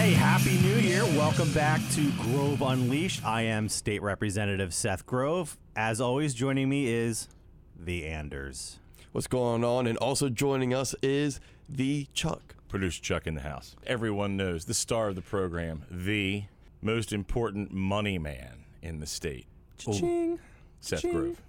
Hey, happy new year. Welcome back to Grove Unleashed. I am State Representative Seth Grove. As always, joining me is the Anders. What's going on? And also joining us is the Chuck. Producer Chuck in the house. Everyone knows the star of the program, the most important money man in the state, Ching. Seth Ching. Grove.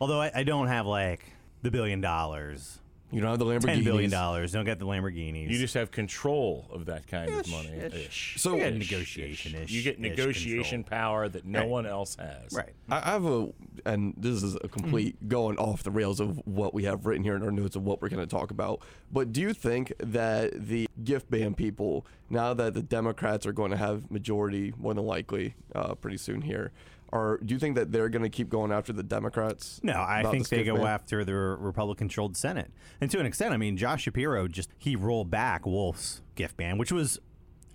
Although I, I don't have like the billion dollars, You don't have the Lamborghini. ten billion dollars. Don't get the Lamborghinis. You just have control of that kind of money. Ish. So- You get Ish, negotiation ish. You get negotiation power that no Right. one else has. Right. I I have a, and this is a complete going off the rails of what we have written here in our notes of what we're going to talk about. But do you think that the gift ban people, now that the Democrats are going to have majority more than likely uh, pretty soon here, are do you think that they're going to keep going after the Democrats? No, I about think this they gift go ban? after the Republican-controlled Senate, and to an extent, I mean, Josh Shapiro just he rolled back Wolf's gift ban, which was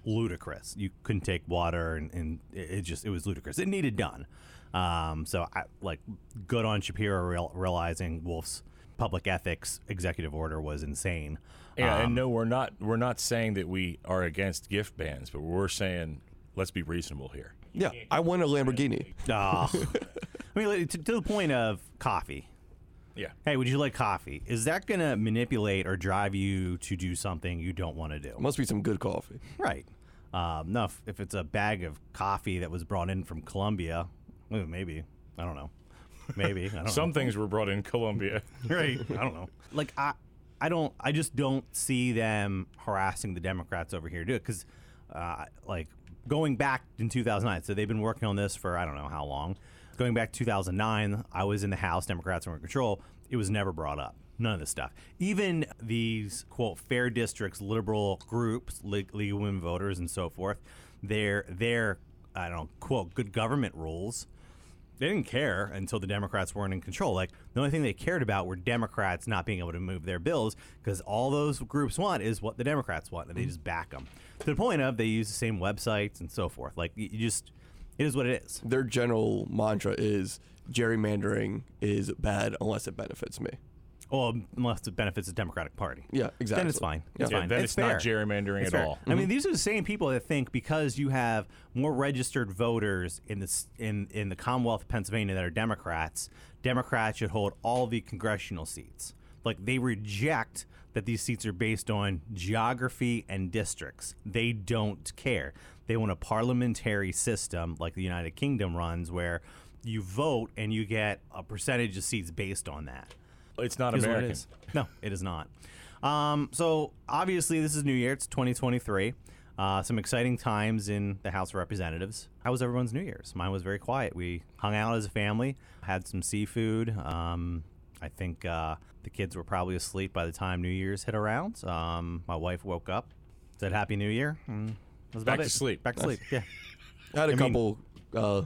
ludicrous. You couldn't take water, and, and it it just it was ludicrous. It needed done. Um, so I like good on Shapiro real, realizing Wolf's public ethics executive order was insane. Yeah, Um, and no, we're not. We're not saying that we are against gift bans, but we're saying let's be reasonable here. Yeah, I want a Lamborghini. ah. I mean, to, to the point of coffee. Yeah. Hey, would you like coffee? Is that going to manipulate or drive you to do something you don't want to do? Must be some good coffee. Right. Um, no, if, if it's a bag of coffee that was brought in from Colombia, well, maybe. I don't know. Maybe. I don't Some know. things were brought in Colombia. Right. I don't know. Like, I, I don't, I just don't see them harassing the Democrats over here do it because, uh, like, going back in 2009, so they've been working on this for I don't know how long. Going back to 2009, I was in the House, Democrats were in control. It was never brought up. None of this stuff. Even these quote fair districts, liberal groups, League of Women Voters, and so forth, their their I don't know quote good government rules they didn't care until the Democrats weren't in control. Like the only thing they cared about were Democrats not being able to move their bills because all those groups want is what the Democrats want, and they just back them to the point of they use the same websites and so forth. Like you just, it is what it is. Their general mantra is gerrymandering is bad unless it benefits me. Well, unless it benefits the Democratic Party. Yeah, exactly. Then it's fine. It's Yeah, fine. then it's, it's not gerrymandering It's at fair. all. I mean, mm-hmm. these are the same people that think because you have more registered voters in the in in the Commonwealth of Pennsylvania that are Democrats, Democrats should hold all the congressional seats. Like they reject that these seats are based on geography and districts. They don't care. They want a parliamentary system like the United Kingdom runs, where you vote and you get a percentage of seats based on that It's not is what it American. is. No, it is not. Um, so obviously, this is New Year. It's 2023. Uh, some exciting times in the House of Representatives. How was everyone's New Year's? Mine was very quiet. We hung out as a family, had some seafood. Um, I think uh, the kids were probably asleep by the time New Year's hit around. Um, my wife woke up, said Happy New Year. And that was Back about to it. sleep. Back to sleep. Yeah. I had a I mean- couple uh,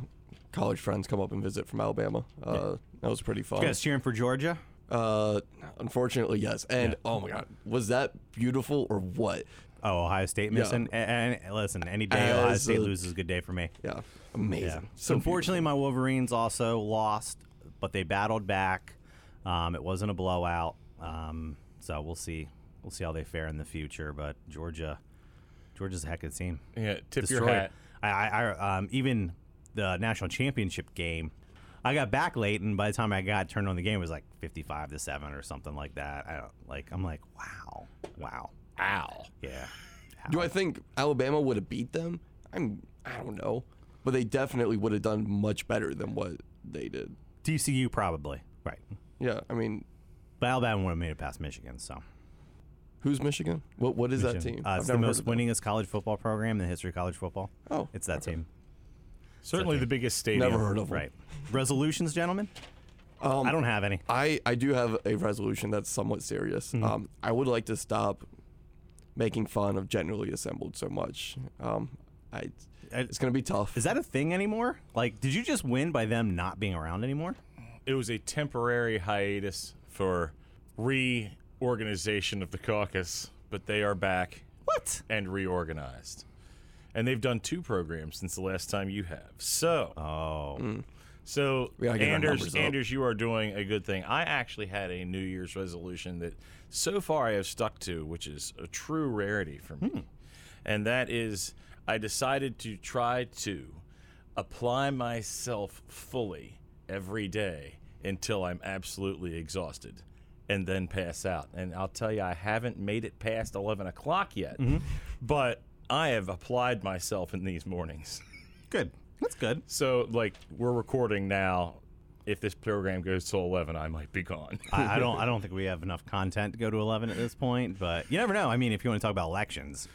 college friends come up and visit from Alabama. Uh, That was pretty fun. You guys cheering for Georgia? Uh, unfortunately, yes. And Yeah. oh my God, was that beautiful or what? Oh, Ohio State Yeah. missing. And, and listen, any day Ohio State a- loses is a good day for me. Yeah, amazing. Yeah. So unfortunately, my Wolverines also lost, but they battled back. Um, it wasn't a blowout, um, so we'll see. We'll see how they fare in the future. But Georgia, Georgia's a heck of a team. Yeah, tip your Destroyed. hat. I, I, I um, even the national championship game. I got back late, and by the time I got turned on the game, it was like fifty-five to seven or something like that. I don't like. I'm like, wow, wow, Ow. yeah. Do I think Alabama would have beat them? I'm. I don't know, but they definitely would have done much better than what they did. TCU probably right, Yeah, I mean, but Alabama would have made it past Michigan. So who's Michigan? What What is that team? Uh, it's the most winningest college football program in the history of college football. Oh, It's that team. Certainly okay. the biggest stadium. Never heard of them. Right. Resolutions, gentlemen? Um, I don't have any. I, I do have a resolution that's somewhat serious. Mm-hmm. Um, I would like to stop making fun of generally assembled so much. Um, I, it's gonna be tough. Is that a thing anymore? Like, did you just win by them not being around anymore? It was a temporary hiatus for reorganization of the caucus, but they are back What? and reorganized. And they've done two programs since the last time you have. So, Oh. Hmm. so get our Anders. Anders, you are doing a good thing. I actually had a New Year's resolution that so far I have stuck to, which is a true rarity for me. Hmm. And that is, I decided to try to apply myself fully every day until I'm absolutely exhausted and then pass out. And I'll tell you, I haven't made it past 11 o'clock yet, mm-hmm. but I have applied myself in these mornings. Good. That's good. So, like, we're recording now. If this program goes till 11, I might be gone. I, I don't. I don't think we have enough content to go to eleven at this point. But you never know. I mean, if you want to talk about elections,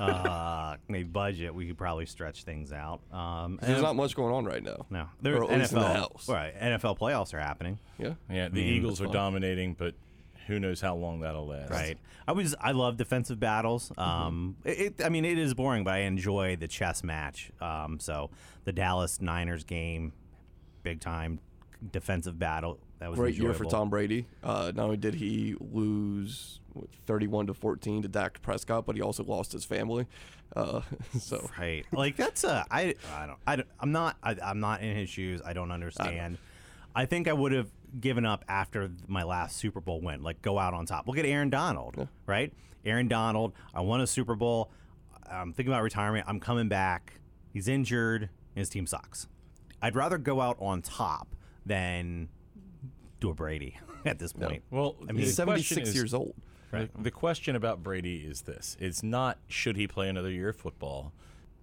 uh, maybe budget, we could probably stretch things out. Um, There's not much going on right now. no. There, or at least in the NFL, House. right? NFL playoffs are happening. Yeah. yeah, the Eagles are dominating, but who knows how long that'll last. Right. I was. I love defensive battles. Um, it, it- I mean, it is boring, but I enjoy the chess match. Um, so the Dallas Niners game, big time defensive battle. That was a Great year for. Tom Brady. Uh, not only did he lose 31 to 14 to Dak Prescott, but he also lost his family. Uh, so Right. Like that's a I I don't I don't, I'm not I, I'm not in his shoes. I don't understand. I, think I would have given up after my last Super Bowl win. Like go out on top. Look at Aaron Donald, right? Aaron Donald, I won a Super Bowl. I'm thinking about retirement. I'm coming back. He's injured. His team sucks. I'd rather go out on top than do a Brady at this point. Well, I mean, he's 76 is- years old. The, the question about Brady is this: It's not should he play another year of football.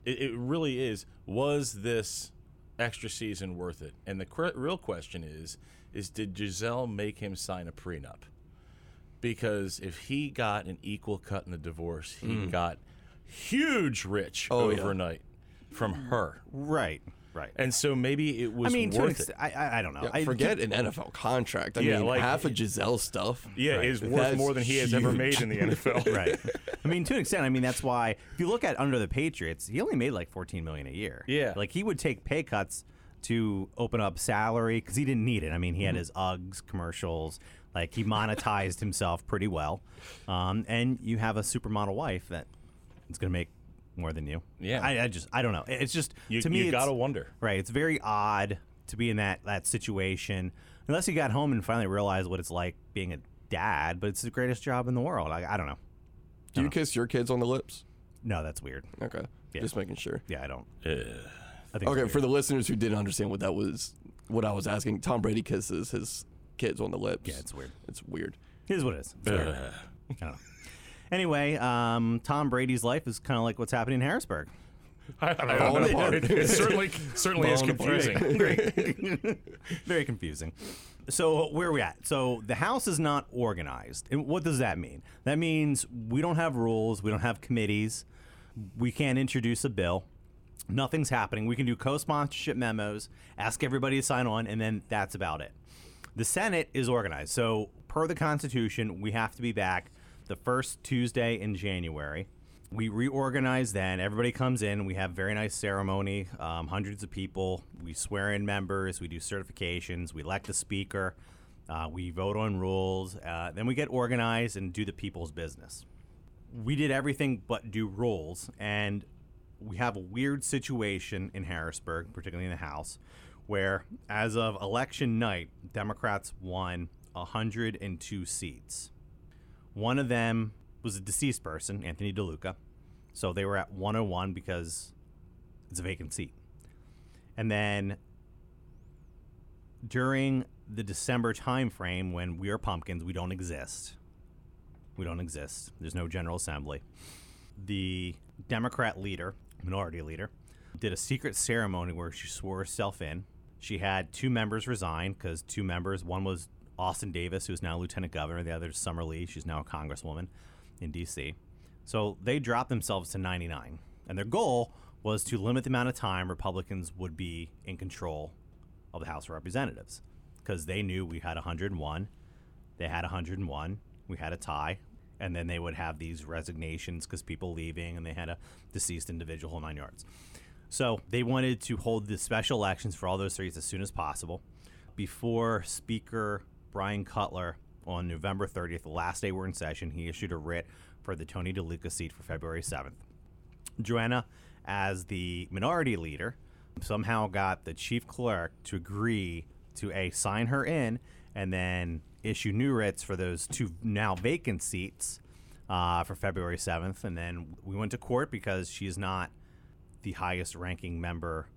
It, it really is. Was this extra season worth it? And the cr- real question is: Is did Gisele make him sign a prenup? Because if he got an equal cut in the divorce, he hmm. got huge rich Oh, yeah. overnight from her. Right. Right. And so maybe it was I mean, to an worth it. extent, I, I I don't know. Yeah, I forget an NFL contract. I Yeah, mean, like- half of Gisele stuff. Yeah, Right. is worth That's more than he has ever made in the NFL. right. I mean, to an extent, I mean that's why if you look at under the Patriots, he only made like 14 million a year. Yeah. like he would take pay cuts to open up salary because he didn't need it. I mean, he had his Uggs commercials. Like he monetized himself pretty well, um, and you have a supermodel wife that is going to make more than you. Yeah. I, I just I don't know. It's just You, to me, you gotta wonder. Right. It's very odd to be in that that situation unless you got home and finally realized what it's like being a dad. But it's the greatest job in the world. I, I don't know. Do you kiss your kids on the lips? No, that's weird. Okay. Yeah. Just making sure. Yeah, I don't. Uh, I think Okay, for the listeners who didn't understand what that was, what I was asking, Tom Brady kisses his kids on the lips. yeah, it's weird. It's weird. Here's what it is. It's weird. I don't know. Anyway, um, Tom Brady's life is kind of like what's happening in Harrisburg. I, I don't Falling know. apart. It, it certainly certainly is Falling apart. confusing. Very confusing. So where are we at? So the House is not organized. And what does that mean? That means we don't have rules. We don't have committees. We can't introduce a bill. Nothing's happening. We can do co-sponsorship memos, ask everybody to sign on, and then that's about it. The Senate is organized. So per the Constitution, we have to be back the first Tuesday in January. We reorganize then. Everybody comes in. We have very nice ceremony. Um, hundreds of people. We swear in members. We do certifications. We elect a speaker. Uh, we vote on rules. Uh, then we get organized and do the people's business. We did everything but do rules, and we have a weird situation in Harrisburg, particularly in the House, where as of election night, Democrats won 102 seats. One of them was a deceased person, Anthony DeLuca. So they were at 101 because it's a vacant seat. And then during the December timeframe when we are pumpkins, we don't exist. We don't exist. There's no General Assembly. The Democrat leader, minority leader, did a secret ceremony where she swore herself in. She had two members resign because two members, one was Austin Davis, who's now lieutenant governor, the other is Summer Lee, she's now a congresswoman in D.C. So they dropped themselves to 99. And their goal was to limit the amount of time Republicans would be in control of the House of Representatives because they knew we had 101. They had 101. We had a tie. And then they would have these resignations because people leaving and they had a deceased individual nine yards. So they wanted to hold the special elections for all those seats as soon as possible before Speaker Bryan Cutler on November 30th, the last day we're in session, he issued a writ for the Tony DeLuca seat for February 7th. Joanna, as the minority leader, somehow got the chief clerk to agree to a sign her in and then issue new writs for those two now vacant seats uh, for February 7th. And then we went to court because she's not the highest ranking member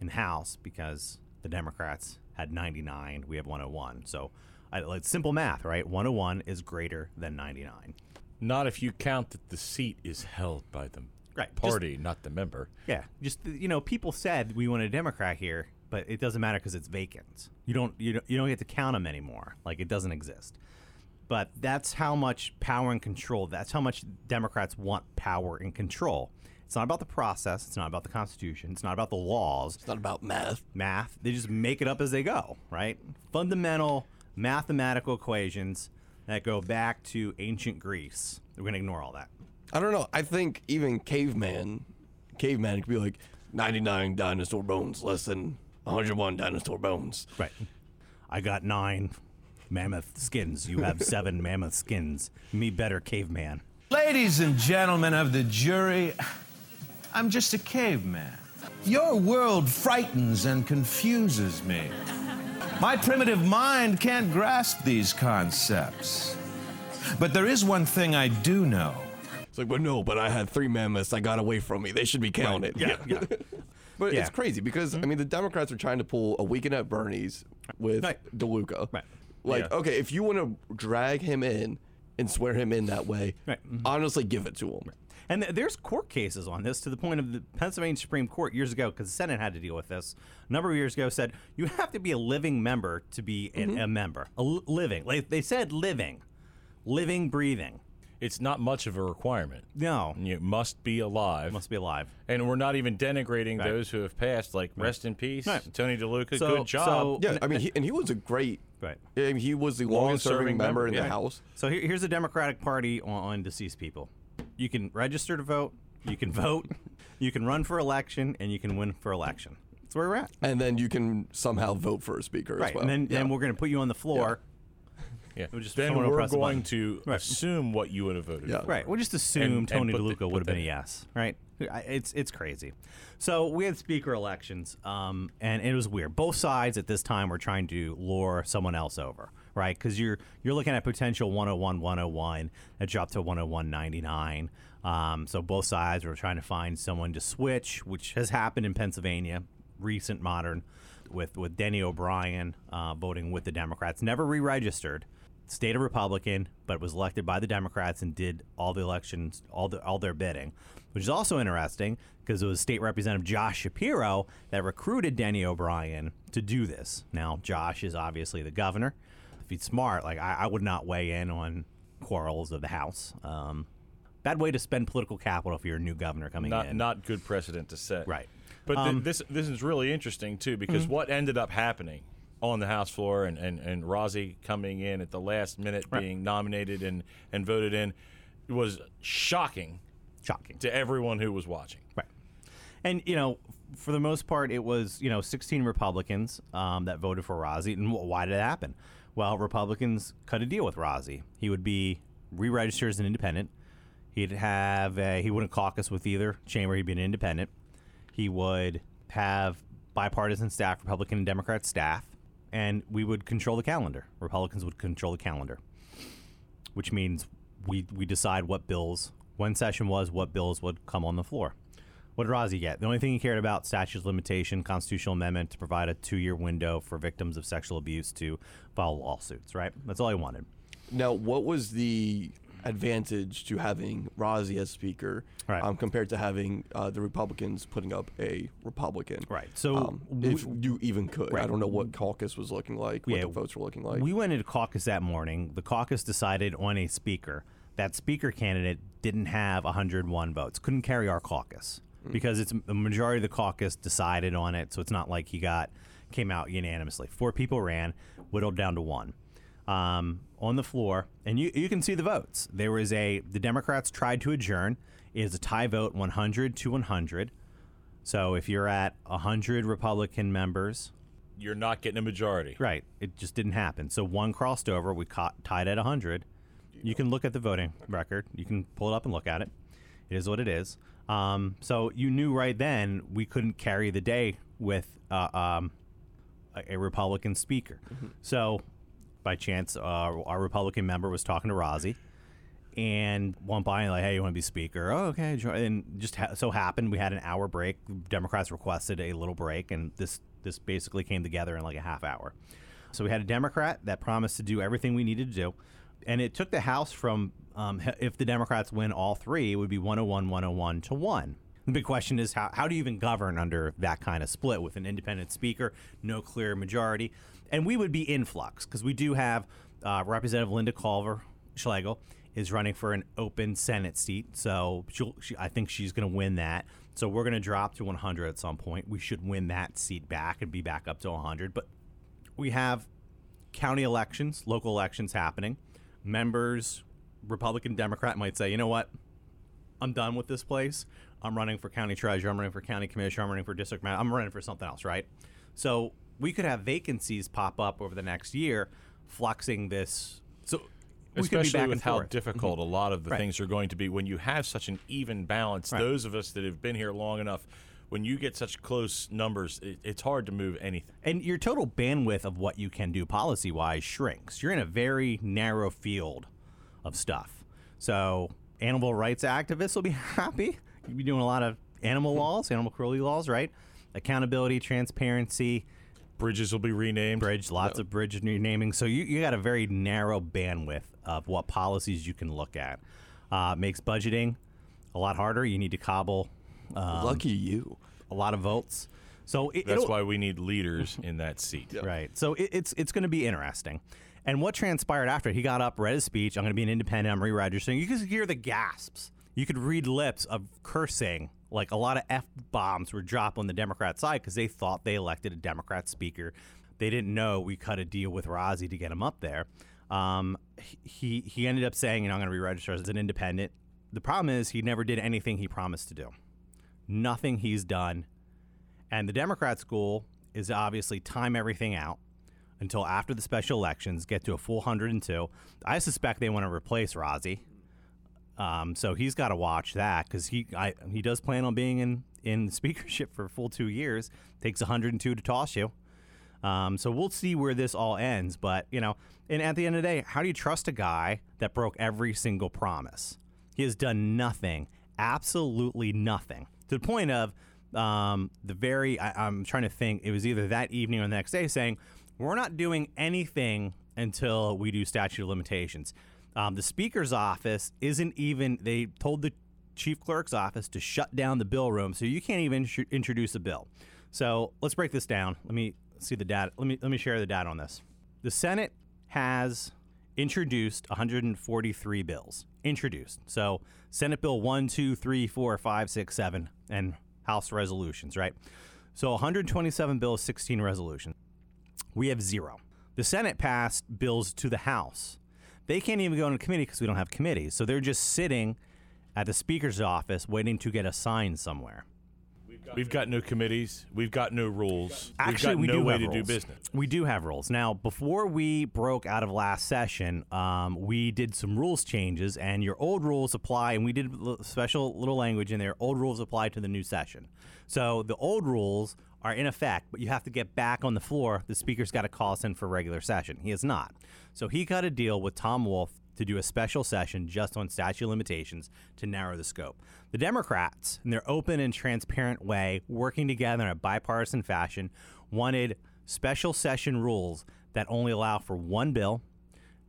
in House because the Democrats had 99, we have 101. So I, like simple math, right? 101 is greater than 99. Not if you count that the seat is held by the Right, just- party, not the member. Yeah, just you know, people said we want a Democrat here, but it doesn't matter because it's vacant. You don't you don't, you don't get to count them anymore. Like it doesn't exist. But that's how much power and control. That's how much Democrats want power and control. It's not about the process. It's not about the Constitution. It's not about the laws, It's not about math. math. They just make it up as they go. Right? Fundamental mathematical equations that go back to ancient Greece. We're gonna ignore all that. I don't know. I think even caveman, caveman could be like 99 dinosaur bones, less than 101 dinosaur bones. Right. I got nine mammoth skins. You have seven mammoth skins. Me better, caveman. Ladies and gentlemen of the jury, I'm just a caveman. Your world frightens and confuses me. My primitive mind can't grasp these concepts. But there is one thing I do know. It's like, but no, but I had three mammoths. I got away from me. They should be counted. Yeah, yeah. But Yeah. it's crazy because I mean the Democrats are trying to pull a weekend at Bernie's with Right. DeLuca. Right. Like, Yeah. okay, if you want to drag him in and swear him in that way, Right. Mhm. honestly, give it to him. And th- there's court cases on this to the point of the Pennsylvania Supreme Court years ago, because the Senate had to deal with this. A number of years ago, said you have to be a living member to be an, mm-hmm. a member. A li- living, like they said, living, living, breathing. It's not much of a requirement. No, You must be alive. must be alive. and we're not even denigrating Right. those who have passed. Like, rest in peace, Right. Tony DeLuca. So- good job. so- Yeah, I mean, he, and he was a great. Right. I mean, he was the Longest longest serving serving member member, in the. House. So here, here's the Democratic Party on, on deceased people. You can register to vote, you can vote, you can run for election, and you can win for election. That's where we're at. And then you can somehow vote for a speaker Right, as well. and then, Yeah. then we're going to put you on the floor. Yeah. We'll just- then someone will we're press a going button. to Right. assume what you would have voted. Yeah. for. Right, we'll just assume And- and Tony put the- DeLuca put would have been a that yes. Right, I- it's it's crazy. So we had speaker elections, um, and it was weird. Both sides at this time were trying to lure someone else over, right? Because you're you're looking at potential 101, 101 that dropped to 101.99. Um, so both sides were trying to find someone to switch, which has happened in Pennsylvania, recent modern, with with Denny O'Brien uh, voting with the Democrats, never re-registered, stayed a Republican, but was elected by the Democrats and did all the elections, all the all their bidding, which is also interesting because it was State Representative Josh Shapiro that recruited Denny O'Brien to do this. Now Josh is obviously the governor. If he's smart, like I, I would not weigh in on quarrels of the House. Um, bad way to spend political capital if you're a new governor coming Not in. not good precedent to set. Right. But th- Um, this this is really interesting too because what ended up happening on the House floor and, and, and Rozzi coming in at the last minute Right. being nominated and, and voted in was shocking shocking. to everyone who was watching. Right. And, you know, for the most part, it was, you know, 16 Republicans um, that voted for Rozzi. And wh- why did it happen? Well, Republicans cut a deal with Rozzi. He would be re registered as an independent. He'd have, a, he wouldn't caucus with either chamber. He'd be an independent. He would have bipartisan staff, Republican and Democrat staff, and we would control the calendar. Republicans would control the calendar which means we we decide what bills when session was, what bills would come on the floor. What did Rozzi get? The only thing he cared about statute of limitation, constitutional amendment to provide a two-year window for victims of sexual abuse to file lawsuits. Right? That's all he wanted. Now, what was the advantage to having Rozzi as speaker Right. um, compared to having uh, the Republicans putting up a Republican? Right. So um, if you even could, I don't know what caucus was looking like, what Yeah, the votes were looking like. We went into caucus that morning. The caucus decided on a speaker. That speaker candidate didn't have 101 votes. Couldn't carry our caucus because it's the majority of the caucus decided on it. So it's not like he got came out unanimously. Four people ran, whittled down to one. Um, on the floor, and you you can see the votes. There was a the Democrats tried to adjourn. It is a tie vote, 100 to 100. So if you're at 100 Republican members, You're not getting a majority. Right. It just didn't happen. So one crossed over. We caught, tied at 100. You can look at the voting record. You can pull it up and look at it. It is what it is. Um, so you knew right then we couldn't carry the day with uh, um, a, a Republican speaker. So by chance, uh, our Republican member was talking to Rozzi. and went by and like, hey, you want to be speaker? Oh, okay. And just ha- so happened we had an hour break. Democrats requested a little break, and this this basically came together in like a half hour. So we had a Democrat that promised to do everything we needed to do, and it took the House from um, if the Democrats win all three, it would be 101, 101 to one. The big question is how, how do you even govern under that kind of split with an independent speaker, no clear majority? And we would be in flux because we do have uh, Representative Lynda Culver Schlegel is running for an open Senate seat. So she, I think she's going to win that. So we're going to drop to 100 at some point. We should win that seat back and be back up to 100. But we have county elections, local elections happening. Members, Republican, Democrat might say, you know what? I'm done with this place. I'm running for county treasurer. I'm running for county commissioner. I'm running for district. I'm running for something else, right? So we could have vacancies pop up over the next year, fluxing this. So we could be Especially back with how forth. difficult mm-hmm. a lot of the Right. things are going to be when you have such an even balance. Right. Those of us that have been here long enough, when you get such close numbers, it, it's hard to move anything. and your total bandwidth of what you can do policy wise shrinks. You're in a very narrow field of stuff. So animal rights activists will be happy. You'll be doing a lot of animal laws, animal cruelty laws, right? Accountability, transparency, Bridges will be renamed. bridge, lots of bridge renaming. So you, you got a very narrow bandwidth of what policies you can look at. Uh, makes budgeting a lot harder. You need to cobble um, Lucky you. a lot of votes. So it, That's why we need leaders in that seat. Right. So it, it's it's going to be interesting. And what transpired after he got up, read his speech. I'm going to be an independent. I'm re-registering. You could hear the gasps. You could read lips of cursing. Like a lot of f bombs were dropped on the Democrat side because they thought they elected a Democrat speaker. They didn't know we cut a deal with Rozzi to get him up there. Um, he he ended up saying, you know, I'm going to re-register as an independent. The problem is he never did anything he promised to do. Nothing he's done and the Democrat school is obviously time everything out until after the special elections, get to a full 102. I suspect they want to replace Rozzi. Um, so he's got to watch that because he I, he does plan on being in, in speakership for full two years. Takes 102 to toss you. Um, so we'll see where this all ends. But, you know, and at the end of the day, how do you trust a guy that broke every single promise? He has done nothing, absolutely nothing, to the point of um, the very, I, I'm trying to think, it was either that evening or the next day saying, we're not doing anything until we do statute of limitations. Um, the speaker's office isn't even, they told the chief clerk's office to shut down the bill room, so you can't even sh- introduce a bill. So let's break this down. Let me see the data. Let me let me share the data on this. The Senate has introduced 143 bills. Introduced. So Senate Bill 1, 2, 3, 4, 5, 6, 7, and House resolutions, right? So 127 bills, 16 resolutions. We have zero. The Senate passed bills to the House. They can't even go into committee because we don't have committees. So they're just sitting at the Speaker's office waiting to get assigned somewhere. We've got no committees. We've got no rules. Actually, We've we no do way have to rules. do business. We do have rules. Now, before we broke out of last session, um, we did some rules changes, and your old rules apply, and we did a special little language in there. Old rules apply to the new session. So the old rules are in effect, but you have to get back on the floor. The speaker's got to call us in for regular session. He has not. So he got a deal with Tom Wolf to do a special session just on statute limitations to narrow the scope. The Democrats, in their open and transparent way, working together in a bipartisan fashion, wanted special session rules that only allow for one bill,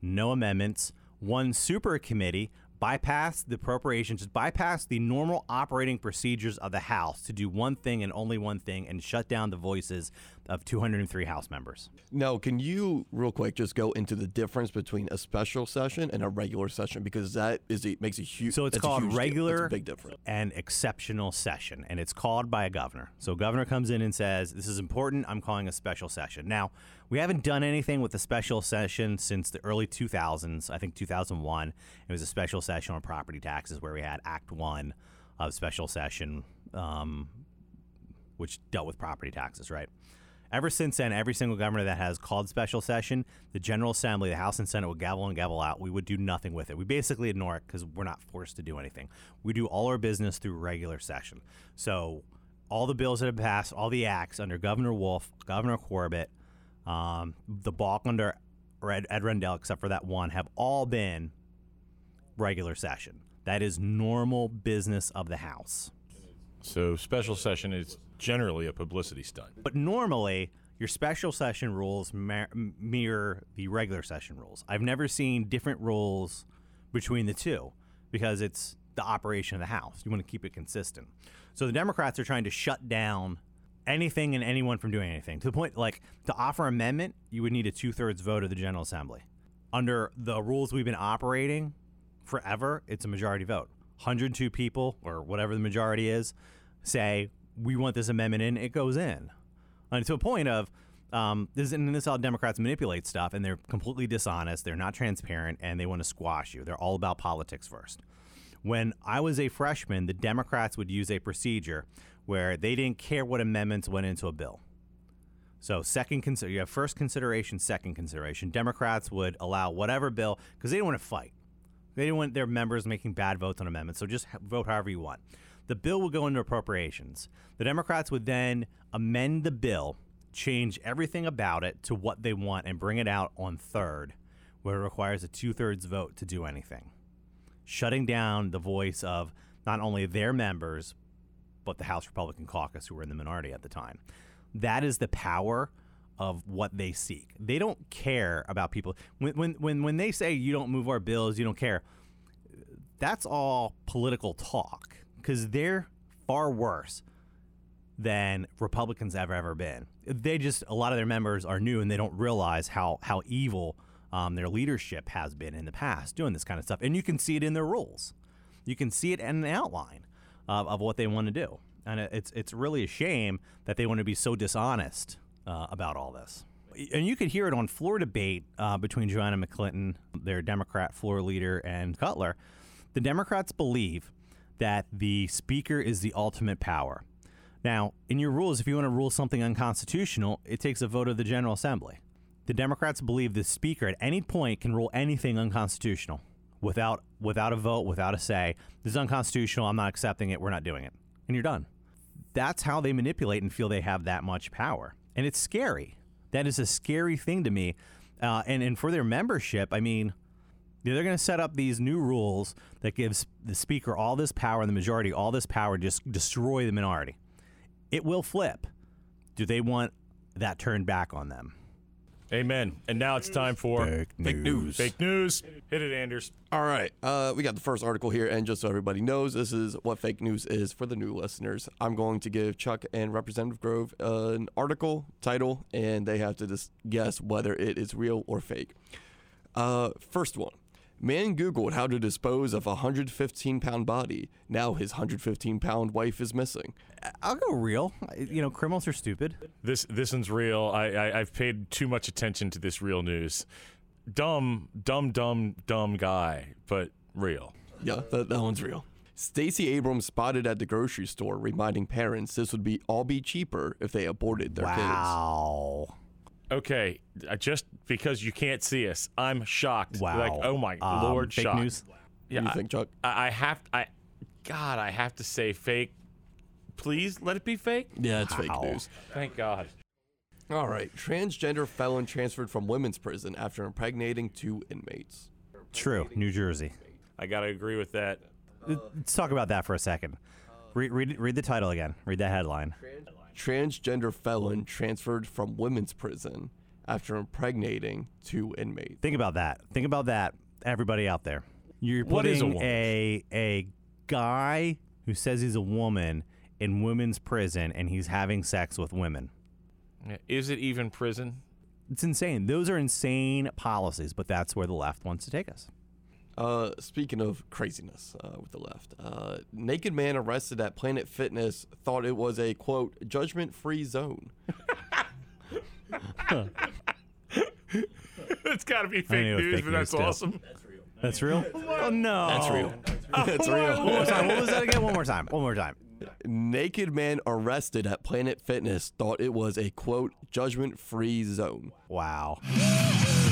no amendments, one super committee, bypass the appropriations, bypass the normal operating procedures of the House to do one thing and only one thing and shut down the voices of 203 House members. Now, can you real quick just go into the difference between a special session and a regular session because that is a, makes a huge. So it's called huge deal. That's regular big difference. and exceptional session, and it's called by a governor. So governor comes in and says, "This is important. I'm calling a special session." Now, we haven't done anything with a special session since the early 2000s. I think 2001. It was a special session on property taxes where we had Act One of special session, um, which dealt with property taxes, right? Ever since then, every single governor that has called special session, the General Assembly, the House and Senate would gavel and gavel out. We would do nothing with it. We basically ignore it because we're not forced to do anything. We do all our business through regular session. So, all the bills that have passed, all the acts under Governor Wolf, Governor Corbett, um, the bulk under Ed, Ed Rendell, except for that one, have all been regular session. That is normal business of the House. So special session is generally a publicity stunt. But normally, your special session rules ma- mirror the regular session rules. I've never seen different rules between the two because it's the operation of the House. You want to keep it consistent. So the Democrats are trying to shut down anything and anyone from doing anything to the point like to offer amendment, you would need a two thirds vote of the General Assembly. Under the rules we've been operating forever, it's a majority vote. 102 people or whatever the majority is say we want this amendment in, it goes in. And to a point of um, this, and this is how Democrats manipulate stuff, and they're completely dishonest. They're not transparent, and they want to squash you. They're all about politics first. When I was a freshman, the Democrats would use a procedure where they didn't care what amendments went into a bill. So second consider you have first consideration, second consideration. Democrats would allow whatever bill because they didn't want to fight. They didn't want their members making bad votes on amendments. So just vote however you want. The bill would go into appropriations. The Democrats would then amend the bill, change everything about it to what they want, and bring it out on third, where it requires a two thirds vote to do anything, shutting down the voice of not only their members, but the House Republican caucus, who were in the minority at the time. That is the power of what they seek. They don't care about people. When, when, when, when they say you don't move our bills, you don't care, that's all political talk because they're far worse than Republicans have ever been. They just a lot of their members are new and they don't realize how how evil um, their leadership has been in the past doing this kind of stuff. And you can see it in their rules. You can see it in an outline of, of what they want to do. And it's it's really a shame that they want to be so dishonest uh, about all this. And you could hear it on floor debate uh, between Joanna McClinton, their Democrat floor leader, and Cutler. The Democrats believe that the speaker is the ultimate power. Now, in your rules, if you want to rule something unconstitutional, it takes a vote of the General Assembly. The Democrats believe the speaker at any point can rule anything unconstitutional without without a vote, without a say. This is unconstitutional. I'm not accepting it. We're not doing it. And you're done. That's how they manipulate and feel they have that much power. And it's scary. That is a scary thing to me. Uh, and, and for their membership, I mean, they're going to set up these new rules that gives the speaker all this power and the majority all this power to just destroy the minority. It will flip. Do they want that turned back on them? Amen. And now it's time for Fake news. Fake news. Hit it, Anders. All right, uh, we got the first article here, and just so everybody knows, this is what fake news is for the new listeners. I'm going to give Chuck and Representative Grove uh, an article title, and they have to just guess whether it is real or fake. Uh, first one. Man Googled how to dispose of a 115 pound body. Now his 115 pound wife is missing. I'll go real. You know, criminals are stupid. This this one's real. I, I I've paid too much attention to this real news. Dumb, dumb, dumb, dumb guy, but real. Yeah, that, that one's real. Stacey Abrams spotted at the grocery store, reminding parents this would be all be cheaper if they aborted their kids. Wow. Okay, just because you can't see us, I'm shocked. Wow. Like, oh my Um, lord, fake shocked. news? Yeah, What do you I- think, Chuck? I, I have. I, God, I have to say fake. Please let it be fake. Yeah, it's fake news. Thank God. All right, transgender felon transferred from women's prison after impregnating two inmates. True. New Jersey. I gotta agree with that. Let's talk about that for a second. Read, read, read the title again. Read the headline. Transgender felon transferred from women's prison after impregnating two inmates. Think about that. Think about that, everybody out there. You're What is a putting woman? a a guy who says he's a woman in women's prison and he's having sex with women. Is it even prison? It's insane. Those are insane policies, but that's where the left wants to take us. Uh, speaking of craziness uh, with the left, uh, naked man arrested at Planet Fitness thought it was a quote judgment-free zone. it's got to be fake knew news, fake but that's news, too. awesome. That's real? Oh no. That's real. That's real. One real. more time. What was that again? One more time. One more time. Naked man arrested at Planet Fitness thought it was a quote judgment-free zone. Wow.